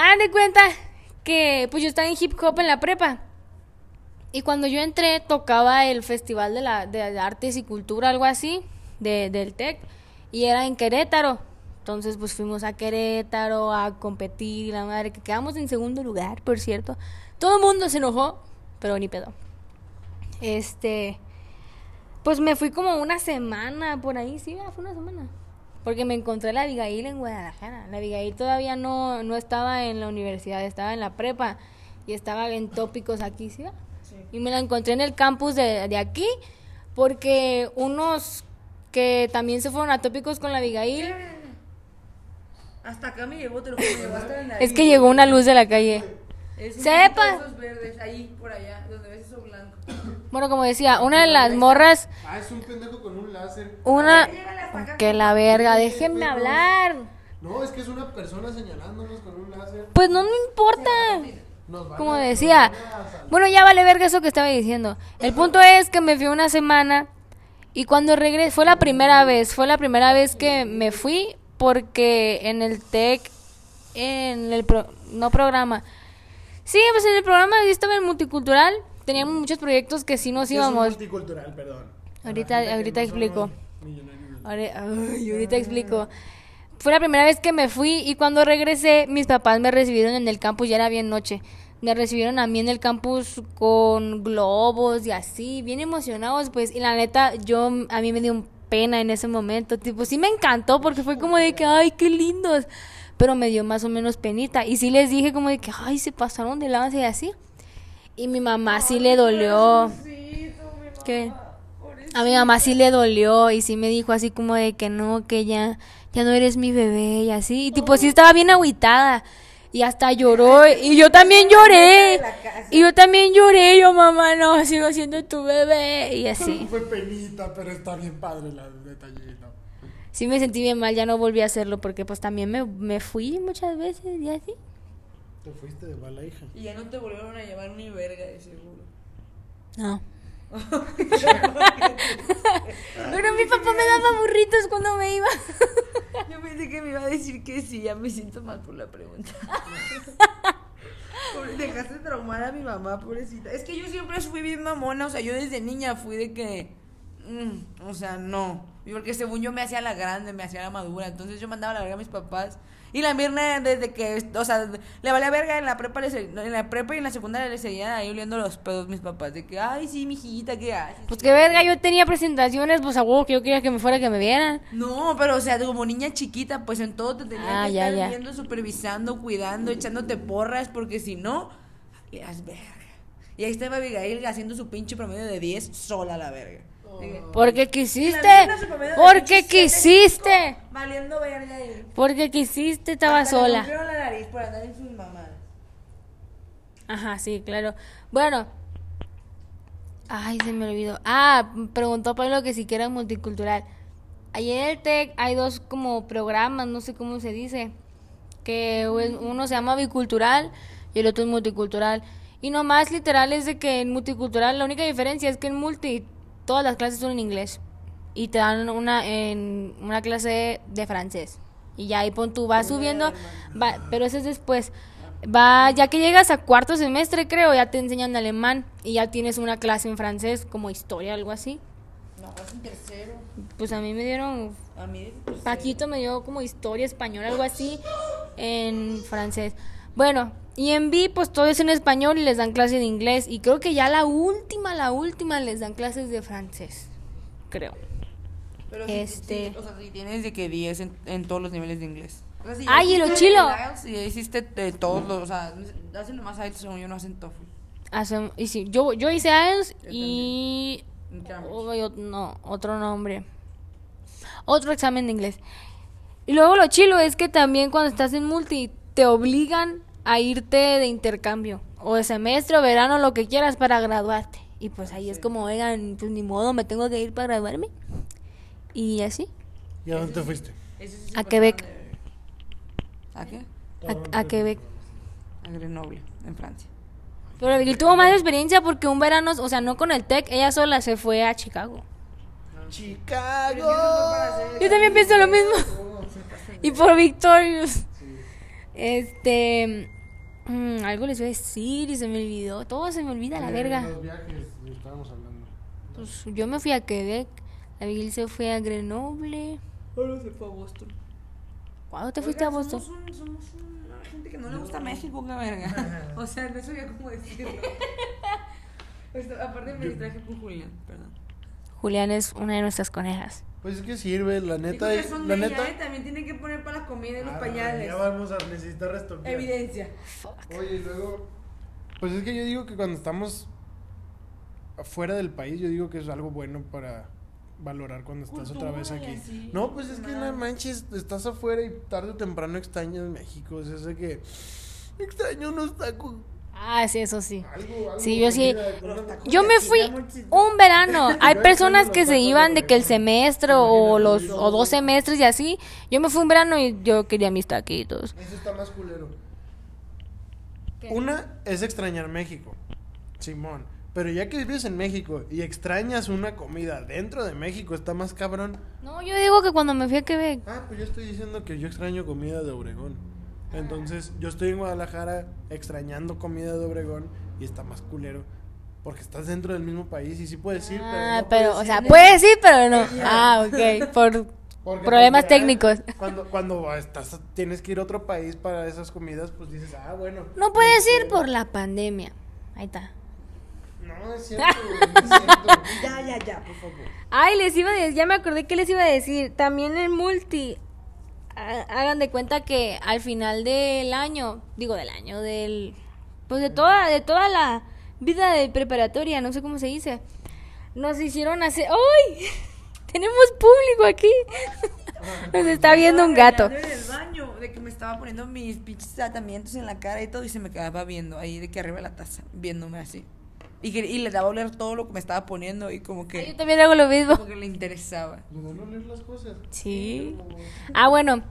Speaker 1: Hagan de cuenta que pues yo estaba en hip hop en la prepa. Y cuando yo entré, tocaba el Festival de, la, de Artes y Cultura, algo así, de, del TEC, y era en Querétaro. Entonces, pues fuimos a Querétaro a competir, la madre, que quedamos en segundo lugar, por cierto. Todo el mundo se enojó, pero ni pedo. Este, pues me fui como una semana por ahí, sí, fue una semana. Porque me encontré la Abigail en Guadalajara. La Abigail todavía no, no estaba en la universidad, estaba en la prepa y estaba en tópicos aquí, ¿sí? Y me la encontré en el campus de, de aquí porque unos que también se fueron a tópicos con la Abigail.
Speaker 3: Hasta acá me llevó, te lo juro,
Speaker 1: Es que llegó una luz de la calle. Sepa.
Speaker 3: esos verdes, ahí, por allá, donde ves eso blanco.
Speaker 1: Bueno, como decía, una de las morras,
Speaker 2: Ah, es un pendejo con un láser.
Speaker 1: una... Que la verga, déjenme hablar.
Speaker 2: No, es que es una persona señalándonos con un láser.
Speaker 1: Pues no me importa.
Speaker 2: Nos van
Speaker 1: Como
Speaker 2: a-
Speaker 1: decía. Bueno, ya vale verga eso que estaba diciendo. El punto es que me fui una semana y cuando regresé, fue la primera vez, fue la primera vez que me fui porque en el TEC, en el pro- no programa. Sí, pues en el programa yo estaba en multicultural, teníamos muchos proyectos que sí nos
Speaker 2: ¿Qué es un
Speaker 1: íbamos.
Speaker 2: multicultural, perdón.
Speaker 1: Ahorita- ahorita
Speaker 2: no
Speaker 1: explico. Ahora- ay, ahorita explico. Fue la primera vez que me fui y cuando regresé, mis papás me recibieron en el campus, ya era bien noche. Me recibieron a mí en el campus con globos y así, bien emocionados, pues. Y la neta, yo, a mí me dio pena en ese momento. Tipo, sí me encantó porque fue como de que, ay, qué lindos. Pero me dio más o menos penita. Y sí les dije como de que, ay, se pasaron de lanza y así. Y mi mamá sí le dolió. ¿Qué? A mi mamá sí le dolió y sí me dijo así como de que no, que ya, ya no eres mi bebé y así. Y tipo, sí estaba bien agüitada. Y hasta lloró. Y yo también lloré. Y yo también lloré. Yo, mamá, no, sigo siendo tu bebé. Y así.
Speaker 2: Fue penita, pero está bien padre la detallito.
Speaker 1: Sí me sentí bien mal, ya no volví a hacerlo porque pues también me, me fui muchas veces y así.
Speaker 2: Te fuiste de mala hija.
Speaker 3: Y ya no te volvieron a llevar ni verga, de seguro.
Speaker 1: No. Pero mi papá me daba burritos cuando me iba.
Speaker 3: Yo pensé que me iba a decir que sí, ya me siento mal por la pregunta. Dejaste traumar a mi mamá, pobrecita. Es que yo siempre fui bien mamona, o sea, yo desde niña fui de que. Mm, o sea, no. Y Porque según yo me hacía la grande, me hacía la madura. Entonces yo mandaba la verga a mis papás. Y la mierda desde que, o sea, le valía verga en la prepa, le en la prepa y en la secundaria le seguían ahí oliendo los pedos mis papás. De que, ay, sí, mijita, ¿qué haces?
Speaker 1: Pues que verga, yo tenía presentaciones, pues a huevo que yo quería que me fuera que me vieran.
Speaker 3: No, pero o sea, como niña chiquita, pues en todo te tenía
Speaker 1: Ah,
Speaker 3: que
Speaker 1: ya,
Speaker 3: estar
Speaker 1: ya.
Speaker 3: viendo, supervisando, cuidando, echándote porras, porque si no, eras verga. Y ahí estaba Abigail haciendo su pinche promedio de 10 sola la verga.
Speaker 1: Porque
Speaker 3: "Y la
Speaker 1: quisiste. Porque
Speaker 3: 17,
Speaker 1: quisiste.
Speaker 3: Valiendo verga y
Speaker 1: Porque quisiste, estaba
Speaker 3: hasta
Speaker 1: sola.
Speaker 3: rompieron la nariz por andar en sus mamadas.
Speaker 1: Ajá, sí, claro. Bueno. Ay, se me olvidó. Ah, preguntó Pablo que si que era multicultural. Allí en el TEC hay dos como programas, no sé cómo se dice. Que uno se llama bicultural y el otro es multicultural. Y nomás literal es de que en multicultural la única diferencia es que en multi todas las clases son en inglés. Y te dan una en una clase de francés. Y ya ahí pon tú, vas subiendo, va, pero eso es después. Va, ya que llegas a cuarto semestre, creo, ya te enseñan alemán y ya tienes una clase en francés, como historia, algo así.
Speaker 3: No, es en tercero.
Speaker 1: Pues a mí me dieron,
Speaker 3: A mí tercero.
Speaker 1: Paquito me dio como historia española, algo así, en francés. Bueno, y en B, pues todo es en español y les dan clase de inglés. Y creo que ya la última, la última les dan clases de francés, creo.
Speaker 3: Pero si-
Speaker 1: este-
Speaker 3: si- o sea, si tienes de que 10 en, en todos los niveles de inglés. O sea, si
Speaker 1: Ay, y lo chilo.
Speaker 3: ya hiciste de todos los, o sea, hacen nomás IELTS, según yo no hacen TOEFL.
Speaker 1: Hacem- y sí, yo, yo hice IELTS y... No, otro nombre. Otro examen de inglés. Y luego lo chilo es que también cuando estás en multi te obligan a irte de intercambio. O de semestre o verano, lo que quieras para graduarte. Y pues ahí es como, oigan, pues ni modo, me tengo que ir para graduarme. Y así.
Speaker 2: ¿Y a dónde te fuiste?
Speaker 1: A Quebec.
Speaker 3: ¿A qué?
Speaker 1: A, a Quebec.
Speaker 3: A Grenoble, en Francia.
Speaker 1: Pero Abigail tuvo más experiencia porque un verano, o sea, no con el TEC, ella sola se fue a Chicago.
Speaker 2: Chicago.
Speaker 1: Yo también pienso lo mismo. Y por Victorious. Este. Mm, algo les iba a decir y se me olvidó. Todo se me olvida, la verga.
Speaker 2: Los viajes, estábamos hablando.
Speaker 1: Pues yo me fui a Quebec. La Miguel se fue a Grenoble.
Speaker 3: Ahora se fue a Boston.
Speaker 1: ¿Cuándo te fuiste a Boston?
Speaker 3: Somos, un- somos una gente que no le gusta México, qué verga. o sea, no sabía cómo decirlo. Esto, aparte me distraje con Julián, perdón.
Speaker 1: Julián es una de nuestras conejas.
Speaker 2: Pues es que sirve, la neta.
Speaker 3: Que son
Speaker 2: La
Speaker 3: de
Speaker 2: neta.
Speaker 3: ella, ¿eh? También tienen que poner para la comida y los
Speaker 2: Ah,
Speaker 3: pañales.
Speaker 2: Ya vamos a necesitar restoquear.
Speaker 3: Evidencia.
Speaker 2: Oye, y luego. Pues es que yo digo que cuando estamos afuera del país, yo digo que es algo bueno para valorar cuando estás otra vez
Speaker 3: Cultura
Speaker 2: aquí.
Speaker 3: así,
Speaker 2: no, pues es que no manches, estás afuera y tarde o temprano extrañas México. O sea, es que extraño unos tacos.
Speaker 1: Ah, sí, eso sí.
Speaker 2: Algo, algo.
Speaker 1: Sí, yo sí. Yo me fui un verano. Hay personas que se iban de que el semestre o los o dos semestres y así. Yo me fui un verano y yo quería mis taquitos.
Speaker 2: Eso está más culero. Una es extrañar México, Simón. Pero ya que vives en México y extrañas una comida dentro de México, está más cabrón.
Speaker 1: No, yo digo que cuando me fui a Quebec.
Speaker 2: Ah, pues yo estoy diciendo que yo extraño comida de Obregón. Entonces, yo estoy en Guadalajara extrañando comida de Obregón y está más culero. Porque estás dentro del mismo país y sí puedes ir,
Speaker 1: Ah,
Speaker 2: pero. no
Speaker 1: pero,
Speaker 2: puedes
Speaker 1: o sea,
Speaker 2: ir.
Speaker 1: puedes ir, pero no. Ah, ok. Por
Speaker 2: Porque
Speaker 1: problemas
Speaker 2: cuando-
Speaker 1: técnicos.
Speaker 2: Cuando, cuando estás, tienes que ir a otro país para esas comidas, pues dices, ah, bueno.
Speaker 1: No puedes ir por la pandemia. Ahí está.
Speaker 2: No, es cierto, es cierto.
Speaker 3: Ya, ya, ya, por favor.
Speaker 1: Ay, les iba a decir, ya me acordé que les iba a decir. También en multi, hagan de cuenta que al final del año, digo del año, del, pues de toda, de toda la vida de preparatoria, no sé cómo se dice, nos hicieron hacer, ¡ay! Tenemos público aquí. Nos está viendo un gato.
Speaker 3: En el baño, de que me estaba poniendo mis pinches tratamientos en la cara y todo, y se me quedaba viendo ahí de que arriba la taza, viéndome así. Y, que, y le daba a oler todo lo que me estaba poniendo y como
Speaker 1: Ay,
Speaker 3: que,
Speaker 1: Yo también hago lo mismo.
Speaker 3: como que le interesaba.
Speaker 2: Leer las cosas.
Speaker 1: Sí. Ah, bueno.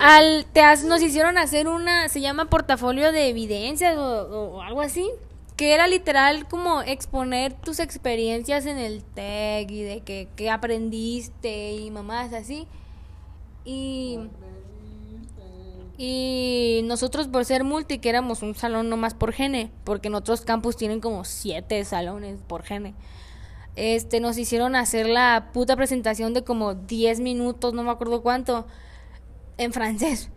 Speaker 1: Al, te has- nos hicieron hacer una, se llama portafolio de evidencias o, o algo así, que era literal como exponer tus experiencias en el TEC y de que, que aprendiste y mamás así. Y, y nosotros por ser multi, que éramos un salón nomás por gene, porque en otros campus tienen como siete salones por gene. Este, nos hicieron hacer la puta presentación de como 10 minutos, no me acuerdo cuánto, en francés.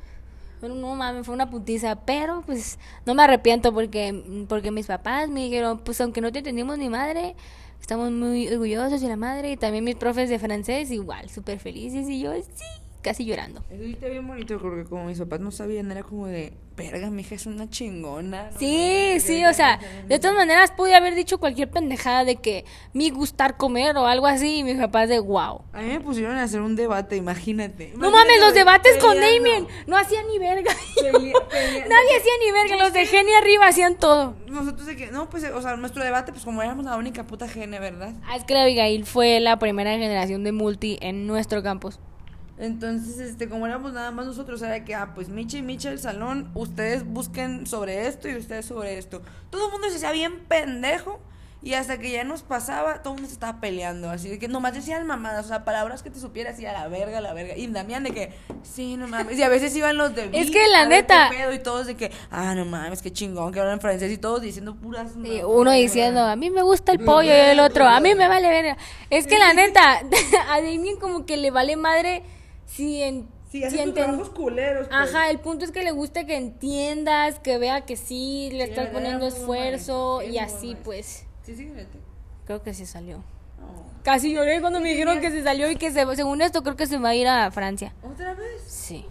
Speaker 1: Pero no mames, fue una putiza, pero pues no me arrepiento porque porque mis papás me dijeron, pues aunque no te entendimos ni madre, estamos muy orgullosos de la madre y también mis profes de francés igual, súper felices y yo sí, casi llorando.
Speaker 3: Eso está bien bonito porque como mis papás no sabían, era como de, verga, mi hija es una chingona. no
Speaker 1: Sí, sí, o sea,
Speaker 3: no mames".
Speaker 1: de todas maneras pude haber dicho cualquier pendejada de que mi gustar comer o algo así y mis papás de wow.
Speaker 3: A mí me pusieron a hacer un debate, imagínate.
Speaker 1: No mames, los debates con. Damien no hacían ni verga.
Speaker 3: Pelea- pelea-
Speaker 1: Nadie hacía ni verga, los de Geni arriba hacían todo.
Speaker 3: Nosotros de que, no, pues, o sea, nuestro debate, pues como éramos la única puta gene, ¿verdad?
Speaker 1: Ah, es que la Abigail fue la primera generación de multi en nuestro campus.
Speaker 3: Entonces, este, como éramos nada más nosotros, era que, ah, pues Micha y Micha el salón, ustedes busquen sobre esto y ustedes sobre esto. Todo el mundo se hacía bien pendejo y hasta que ya nos pasaba, todo el mundo se estaba peleando. Así de que nomás decían mamadas, o sea, palabras que te supieras así a la verga, a la verga. Y Damián de que, sí, no mames. Y a veces iban los de
Speaker 1: Es que la neta-
Speaker 3: pedo y todos de que, ah, no mames, qué chingón que hablan francés y todos diciendo puras.
Speaker 1: Y uno diciendo, a mí me gusta el pollo y el otro, a mí me vale verga. Es que la neta, a Damien como que le vale madre si en...
Speaker 3: Sí,
Speaker 1: si
Speaker 3: sus
Speaker 1: enten-
Speaker 3: trabajos culeros. pues.
Speaker 1: Ajá, el punto es que le gusta que entiendas, que vea que sí, le estás poniendo esfuerzo y así pues.
Speaker 3: Sí, sí.
Speaker 1: Creo que sí salió.
Speaker 3: No.
Speaker 1: Casi lloré cuando me dijeron que se salió y que se, según esto creo que se va a ir a Francia.
Speaker 3: ¿Otra vez?
Speaker 1: Sí.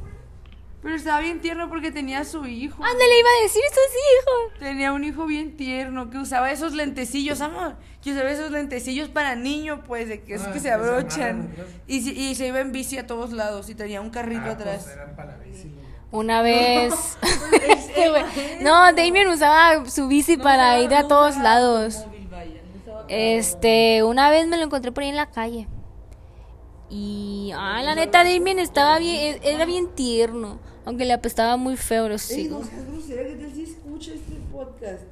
Speaker 3: Pero estaba bien tierno porque tenía a su hijo.
Speaker 1: Ándale, iba a decir eso sí, hijo.
Speaker 3: Tenía un hijo bien tierno que usaba esos lentecillos, amor. Que usaba esos lentecillos para niño, pues, de que esos
Speaker 2: Ah,
Speaker 3: que se
Speaker 2: que se amarran
Speaker 3: abrochan. Y, se- y se iba en bici a todos lados y tenía un carrito
Speaker 2: Ah,
Speaker 3: atrás.
Speaker 2: pues eran para la bici.
Speaker 1: Una vez. Este güey- no, Damien usaba su bici para ir a todos lados. Este, una vez me lo encontré por ahí en la calle. Y, ah, la neta, Damien estaba bien, e- era bien tierno. Aunque le apestaba muy feo los
Speaker 3: Ey, no seas grosera, ¿qué tal si escucha este podcast?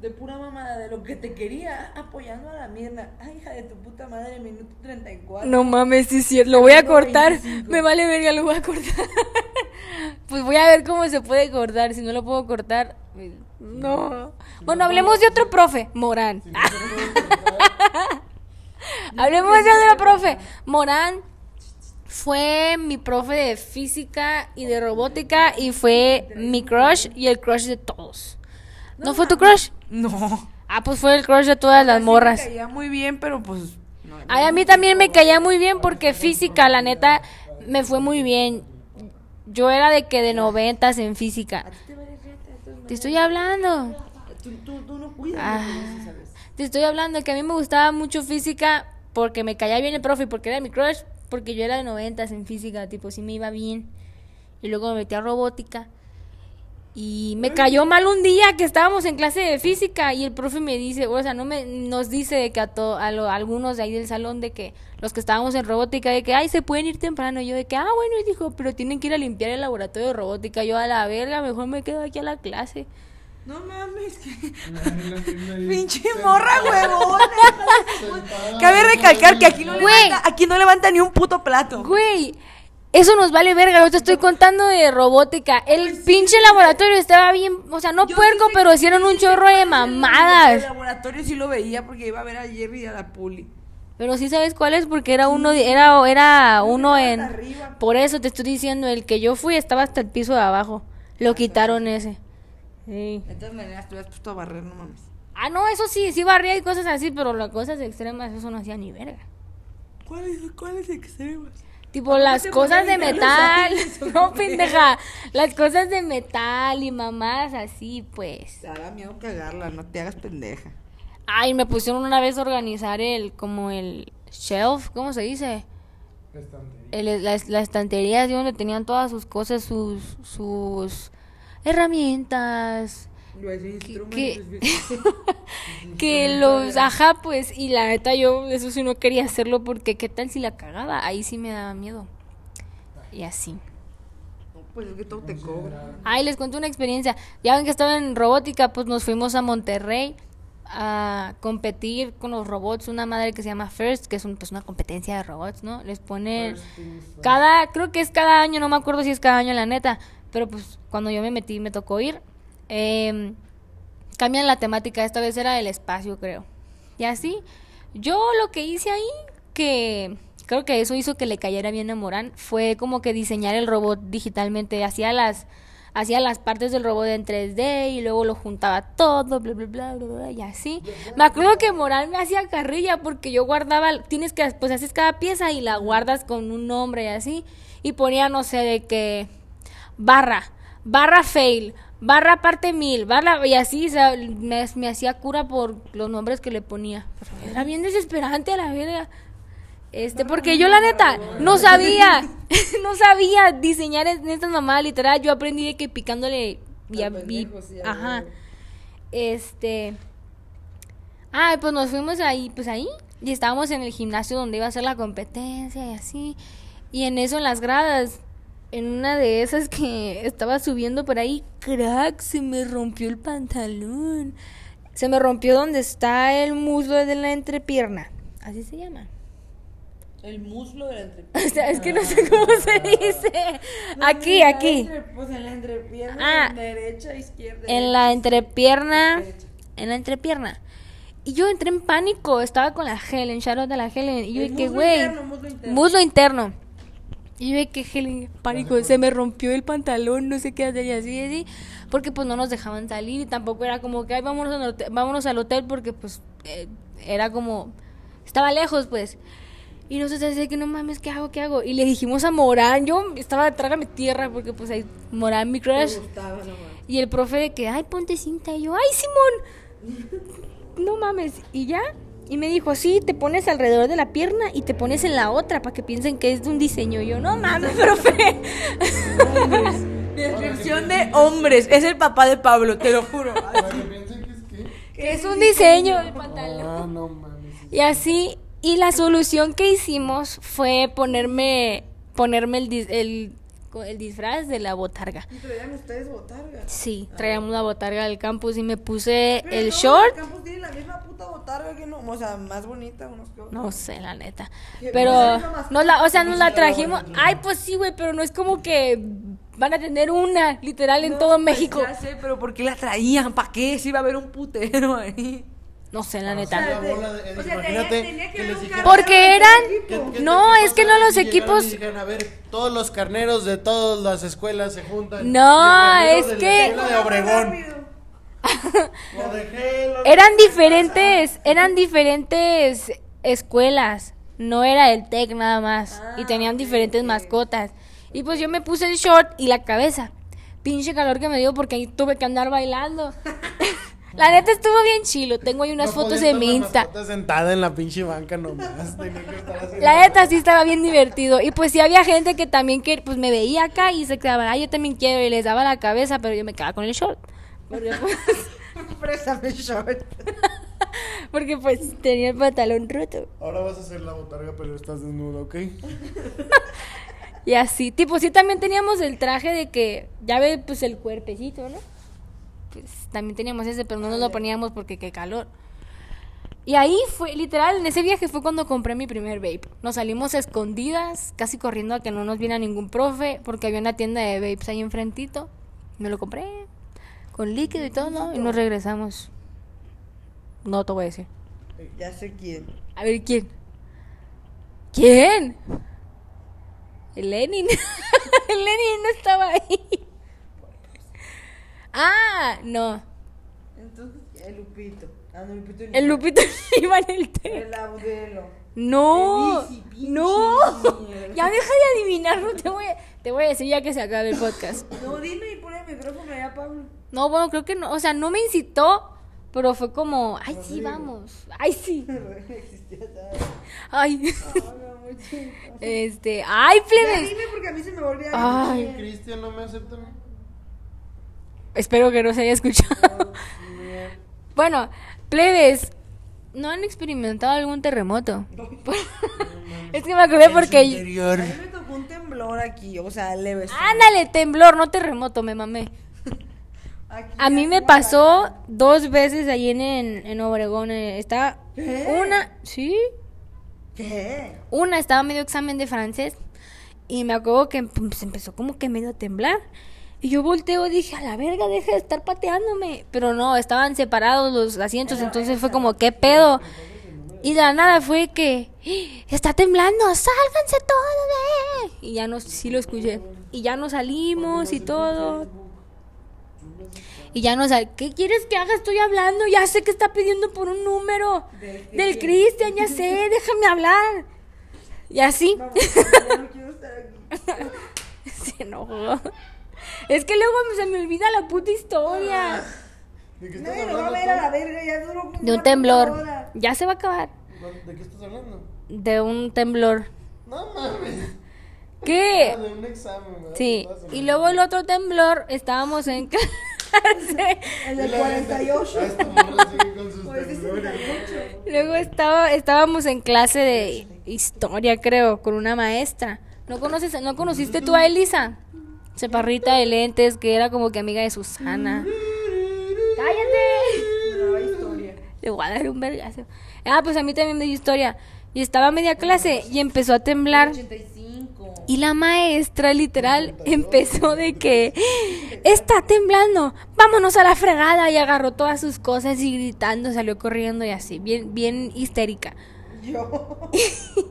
Speaker 3: De pura mamada, de lo que te quería, apoyando a la mierda. Ay, hija de tu puta madre, minuto 34.
Speaker 1: No mames, sí cierto, lo voy a cortar.
Speaker 3: 25.
Speaker 1: Me vale verga, lo voy a cortar. pues voy a ver cómo se puede cortar. Si no lo puedo cortar, No. Bueno, hablemos de otro profe, Morán. hablemos de otro profe. Morán fue mi profe de física y de robótica y fue mi crush y el crush de todos. ¿No fue tu crush?
Speaker 3: No.
Speaker 1: Ah, pues fue el crush de todas las morras.
Speaker 3: Me caía muy bien, pero pues. no,
Speaker 1: Ay, a mí también me caía muy bien porque física, la neta, me fue muy bien. Yo era de que de noventas en física. Te estoy hablando.
Speaker 3: Tú, no cuidas.
Speaker 1: Ah, te estoy hablando que a mí me gustaba mucho física porque me caía bien el profe y porque era mi crush, porque yo era de noventas en física, tipo, sí me iba bien. Y luego me metí a robótica. Y me cayó mal un día que estábamos en clase de física y el profe me dice, o sea, no me nos dice de que a, to- a, lo- a algunos de ahí del salón de que los que estábamos en robótica de que ay, se pueden ir temprano. Y yo de que, ah, bueno, y dijo, pero tienen que ir a limpiar el laboratorio de robótica. Yo a la verga, mejor me quedo aquí a la clase.
Speaker 3: No mames, que.
Speaker 2: Pinche
Speaker 3: morra, huevona. Cabe recalcar que aquí no, levanta, aquí no levanta ni un puto plato.
Speaker 1: Güey, eso nos vale verga. Yo te estoy contando de robótica. El pinche laboratorio estaba bien, o sea, no puerco,
Speaker 3: sí
Speaker 1: pero hicieron un chorro de
Speaker 3: es el-
Speaker 1: mamadas.
Speaker 3: laboratorio sí lo veía porque iba a ver a Jerry y a la Puli.
Speaker 1: Pero sí sabes cuál es porque era uno, de- era, era uno en. Por eso te estoy diciendo, el que yo fui estaba hasta el piso de abajo. Lo quitaron ese. Sí.
Speaker 3: De todas maneras, tú has puesto a barrer, no mames.
Speaker 1: Ah, no, eso sí, sí barría y cosas así, pero las cosas extremas, eso no hacía ni verga.
Speaker 3: ¿Cuáles cuáles extremas?
Speaker 1: Tipo las
Speaker 3: te
Speaker 1: cosas de metal. No, pendeja. Las cosas de metal y mamadas así, pues.
Speaker 3: Te da miedo cagarla, no te hagas pendeja.
Speaker 1: Ay, me pusieron una vez a organizar el, como el shelf, ¿cómo se dice? El, la, la estantería así donde tenían todas sus cosas, sus, sus herramientas. que- que los, ajá, pues, y la neta yo eso sí no quería hacerlo porque qué tal si la cagaba, ahí sí me daba miedo. Y así.
Speaker 3: Pues es que todo te cobra.
Speaker 1: Ay, les cuento una experiencia. Ya ven que estaba en robótica, pues nos fuimos a Monterrey a competir con los robots. Una madre que se llama First, que es un, pues una competencia de robots, ¿no? Les pone cada, creo que es cada año, no me acuerdo si es cada año la neta, pero pues cuando yo me metí me tocó ir. em, cambian la temática, esta vez era el espacio, creo. Y así, yo lo que hice ahí, que creo que eso hizo que le cayera bien a Morán, fue como que diseñar el robot digitalmente, hacía las hacía las partes del robot en 3D y luego lo juntaba todo, bla, bla, bla, bla, bla, y así. Me acuerdo que Morán me hacía carrilla porque yo guardaba, tienes que, pues haces cada pieza y la guardas con un nombre y así, y ponía, no sé, de que barra, barra fail, barra parte mil, barra, y así, o sea, me, me hacía cura por los nombres que le ponía. Pero era bien desesperante a la verga. Este, porque yo la neta no sabía, no sabía diseñar en estas mamadas, literal, yo aprendí de que picándole y, a- y- ajá. Este, ah, pues nos fuimos ahí, pues ahí, y estábamos en el gimnasio donde iba a ser la competencia y así, y en eso en las gradas, en una de esas que estaba subiendo por ahí, crack, se me rompió el pantalón. Se me rompió donde está el muslo de la entrepierna. Así se llama.
Speaker 3: El muslo de la entrepierna.
Speaker 1: O sea, es que no sé cómo se dice. Aquí, aquí.
Speaker 3: Pues en la entrepierna,
Speaker 1: Ah.
Speaker 3: en derecha, izquierda.
Speaker 1: En la entrepierna. En la entrepierna. Y yo entré en pánico. Estaba con la Helen, Charlotte de la Helen. Y yo
Speaker 3: El
Speaker 1: dije,
Speaker 3: muslo
Speaker 1: güey.
Speaker 3: interno, muslo interno.
Speaker 1: Muslo interno. Y dije que Helen, pánico, se me rompió el pantalón, no sé qué hacer y así, así. Porque pues no nos dejaban salir y tampoco era como que, ay, vámonos al hotel, vámonos al hotel porque pues eh, era como, estaba lejos pues. Y nosotros decíamos que no mames, ¿qué hago? ¿Qué hago? Y le dijimos a Morán, yo estaba trágame tierra porque pues ahí Morán, mi crush.
Speaker 3: No.
Speaker 1: Y el profe de que, ay, ponte cinta. Y yo, ay, Simón, no mames. Y ya, y me dijo, sí, te pones alrededor de la pierna y te pones en la otra para que piensen que es de un diseño. Y yo, no mames, profe.
Speaker 3: Descripción de hombres. Es el papá de Pablo, te lo juro.
Speaker 2: Que piensen que es que.
Speaker 1: que es un diseño de pantalón.
Speaker 2: Ah, no mames.
Speaker 1: Y así, y la solución que hicimos fue ponerme, ponerme el, el, el disfraz de la botarga.
Speaker 3: ¿Y traían ustedes botarga?
Speaker 1: Sí, traíamos la botarga del campus y me puse
Speaker 3: Pero
Speaker 1: el
Speaker 3: no,
Speaker 1: short.
Speaker 3: El campus tiene la misma puta botarga que no. O sea, más bonita unos que otros.
Speaker 1: No sé, la neta. Pero,
Speaker 3: ¿No la
Speaker 1: o sea, nos la trajimos. Ay, pues sí, güey, pero no es como que van a tener una, literal, en todo
Speaker 3: pues,
Speaker 1: México.
Speaker 3: Ya sé, pero ¿por qué la traían? ¿Para qué? Si iba a haber un putero ahí.
Speaker 1: No sé, la
Speaker 2: Ah,
Speaker 1: neta. Porque eran...
Speaker 2: ¿Qué- qué-
Speaker 1: No, es que no los equipos...
Speaker 2: dijeron, a ver, todos los carneros de todas las escuelas se juntan.
Speaker 1: No, es que- Eran diferentes, eran diferentes escuelas. No era el TEC nada más. y tenían diferentes mascotas. Y pues yo me puse el short y la cabeza. Pinche calor que me dio porque ahí tuve que andar bailando. la neta estuvo bien chilo. Tengo ahí unas
Speaker 2: No
Speaker 1: fotos en
Speaker 2: estar
Speaker 1: mi Insta.
Speaker 2: sentada en la pinche banca nomás. tenía que estar haciendo-
Speaker 1: La neta sí estaba bien divertido. Y pues sí había gente que también que pues me veía acá y se quedaba, ah, yo también quiero. Y les daba la cabeza, pero yo me quedaba con el short. Porque pues,
Speaker 3: Préstame short.
Speaker 1: porque, pues, tenía el pantalón roto.
Speaker 2: Ahora vas a hacer la botarga, pero estás desnudo, ¿ok?
Speaker 1: Y así, tipo, sí también teníamos el traje de que, ya ve, pues el cuerpecito, ¿no? Pues también teníamos ese, pero no nos lo poníamos porque qué calor. Y ahí fue, literal, en ese viaje fue cuando compré mi primer vape. Nos salimos escondidas, casi corriendo a que no nos viera ningún profe, porque había una tienda de vapes ahí enfrentito. Me lo compré, con líquido y todo, ¿no? Y nos regresamos. No te voy a decir.
Speaker 3: Ya sé quién.
Speaker 1: A ver, ¿quién? ¿Quién? El Lenin. el Lenin no estaba ahí. Ah, no.
Speaker 3: Entonces, el Lupito. Ah, no, Lupito.
Speaker 1: El Lupito iba en el té.
Speaker 3: El Audelo.
Speaker 1: No,
Speaker 3: El
Speaker 1: no.
Speaker 3: mierda.
Speaker 1: Ya deja de adivinar, no te voy a, te voy a decir ya que se acabe el podcast.
Speaker 3: No, dime y pon el micrófono allá, Pablo.
Speaker 1: No, bueno, creo que no, o sea, no me incitó, pero fue como, ay, sí, vamos. Ay, sí. Ay. Este, ay,
Speaker 3: Ya
Speaker 1: plebes.
Speaker 3: dime porque a mí se me volvió a
Speaker 1: Ay.
Speaker 2: Cristian no me acepta.
Speaker 1: Espero que no se haya escuchado. bueno, plebes, ¿no han experimentado algún terremoto? es que me acordé porque...
Speaker 2: Interior.
Speaker 3: A mí me tocó un temblor aquí, o sea, leve.
Speaker 1: Ándale, temblor, no terremoto, me mamé.
Speaker 3: Aquí,
Speaker 1: A mí me pasó dos veces ahí en, en, en Obregón. eh, Estaba
Speaker 3: ¿Qué?
Speaker 1: una, sí,
Speaker 3: ¿Qué?
Speaker 1: una estaba medio examen de francés y me acuerdo que pues, empezó como que medio a temblar. Y yo volteo y dije, a la verga, deja de estar pateándome. Pero no, estaban separados los asientos, entonces fue como, ¿qué pedo? Y de la nada fue que, "¡Ah! está temblando, sálganse todos de... Y ya no, sí lo escuché. Y ya nos salimos y todo. Y ya no ¿qué quieres que haga? Estoy hablando, ya sé que está pidiendo por un número. Del Cristian, ya sé, déjame hablar. Y así.
Speaker 3: No quiero estar aquí.
Speaker 1: Se enojó. Es que luego se me olvida la puta historia.
Speaker 2: ¿De qué estás
Speaker 3: Nadie lo va a
Speaker 2: hablando
Speaker 3: ver a la verga, ya duró como
Speaker 1: De un temblor.
Speaker 3: hora.
Speaker 1: Ya se va a acabar.
Speaker 2: ¿De qué estás hablando?
Speaker 1: De un temblor.
Speaker 2: No mames.
Speaker 1: ¿Qué?
Speaker 2: Ah, de un examen, ¿verdad?
Speaker 1: Sí. Y luego el otro temblor, estábamos en clase.
Speaker 3: El
Speaker 2: Y
Speaker 3: del
Speaker 2: la gente,
Speaker 3: 48.
Speaker 2: "Ah, esta morra sigue con sus
Speaker 3: Pues es
Speaker 2: temblores".
Speaker 3: 68.
Speaker 1: Luego estaba, estábamos en clase de historia, creo, con una maestra. ¿No conoces, no conociste tú a Elisa? Chaparrita de lentes, que era como que amiga de Susana. ¡Cállate!
Speaker 3: Nueva historia.
Speaker 1: Le voy a dar un vergazo. Ah, pues a mí también me dio historia. Y estaba a media clase y empezó a temblar.
Speaker 3: 85.
Speaker 1: Y la maestra literal empezó de que está temblando, vámonos a la fregada y agarró todas sus cosas y gritando salió corriendo y así, bien, bien histérica.
Speaker 3: Yo.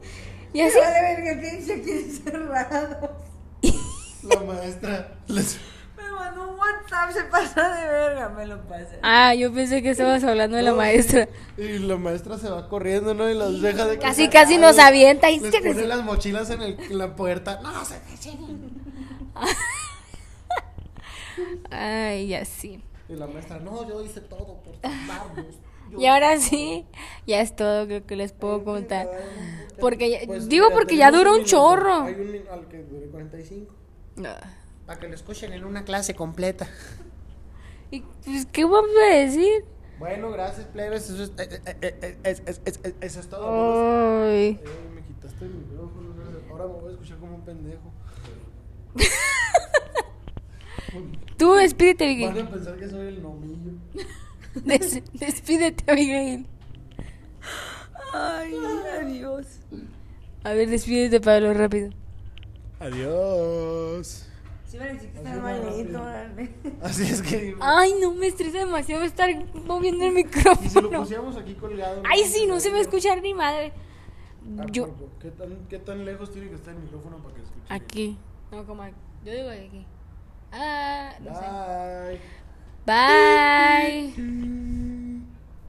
Speaker 1: Y así,
Speaker 3: Vale, verga, quédense aquí encerrados.
Speaker 2: La maestra les...
Speaker 3: Me mandó un WhatsApp, se pasa de verga, me lo pasa.
Speaker 1: ah, yo pensé que estabas hablando de la maestra.
Speaker 2: Y la maestra se va corriendo, ¿no? Y los deja de
Speaker 1: Casi, casi nos avienta y
Speaker 2: Les
Speaker 1: se
Speaker 2: pone las mochilas en, el- en la puerta. No, se
Speaker 1: Ay, así.
Speaker 2: Y la maestra, no, yo hice todo por salvarnos. Yo-
Speaker 1: Y ahora sí, ya es todo creo que les puedo contar. Porque ya-
Speaker 2: Pues,
Speaker 1: digo porque ya duró un
Speaker 2: minuto.
Speaker 1: chorro.
Speaker 2: Hay un al que dure 45.
Speaker 1: Ah.
Speaker 2: Para que lo escuchen en una clase completa.
Speaker 1: ¿Y pues, qué vamos a decir?
Speaker 2: Bueno, gracias, plebes. Eso es, eh, eh, eh, es- es- es- es- eso es todo.
Speaker 1: Ay.
Speaker 2: Eh, me quitaste el micrófono. ¿no? Ahora me voy a escuchar como un pendejo.
Speaker 1: Tú despídete,
Speaker 2: Van
Speaker 1: Miguel.
Speaker 2: a pensar que soy el nomillo.
Speaker 1: Des- despídete, Miguel.
Speaker 3: Ay, adiós.
Speaker 1: A ver, despídete, Pablo, rápido.
Speaker 2: Adiós.
Speaker 3: Sí, que malito,
Speaker 2: más
Speaker 3: órale.
Speaker 2: Así es que.
Speaker 1: Ay, no me estresa demasiado estar moviendo el
Speaker 2: Y si lo
Speaker 1: micrófono.
Speaker 2: pusiéramos aquí colgado.
Speaker 1: Ay, sí, no se va a escuchar ni madre.
Speaker 2: Ah,
Speaker 1: Yo,
Speaker 2: ¿Qué tan, ¿Qué tan lejos tiene que estar el micrófono para que escuche?
Speaker 1: aquí. No, como aquí. Yo digo aquí. Ah, no sé.
Speaker 2: Bye.
Speaker 1: Bye.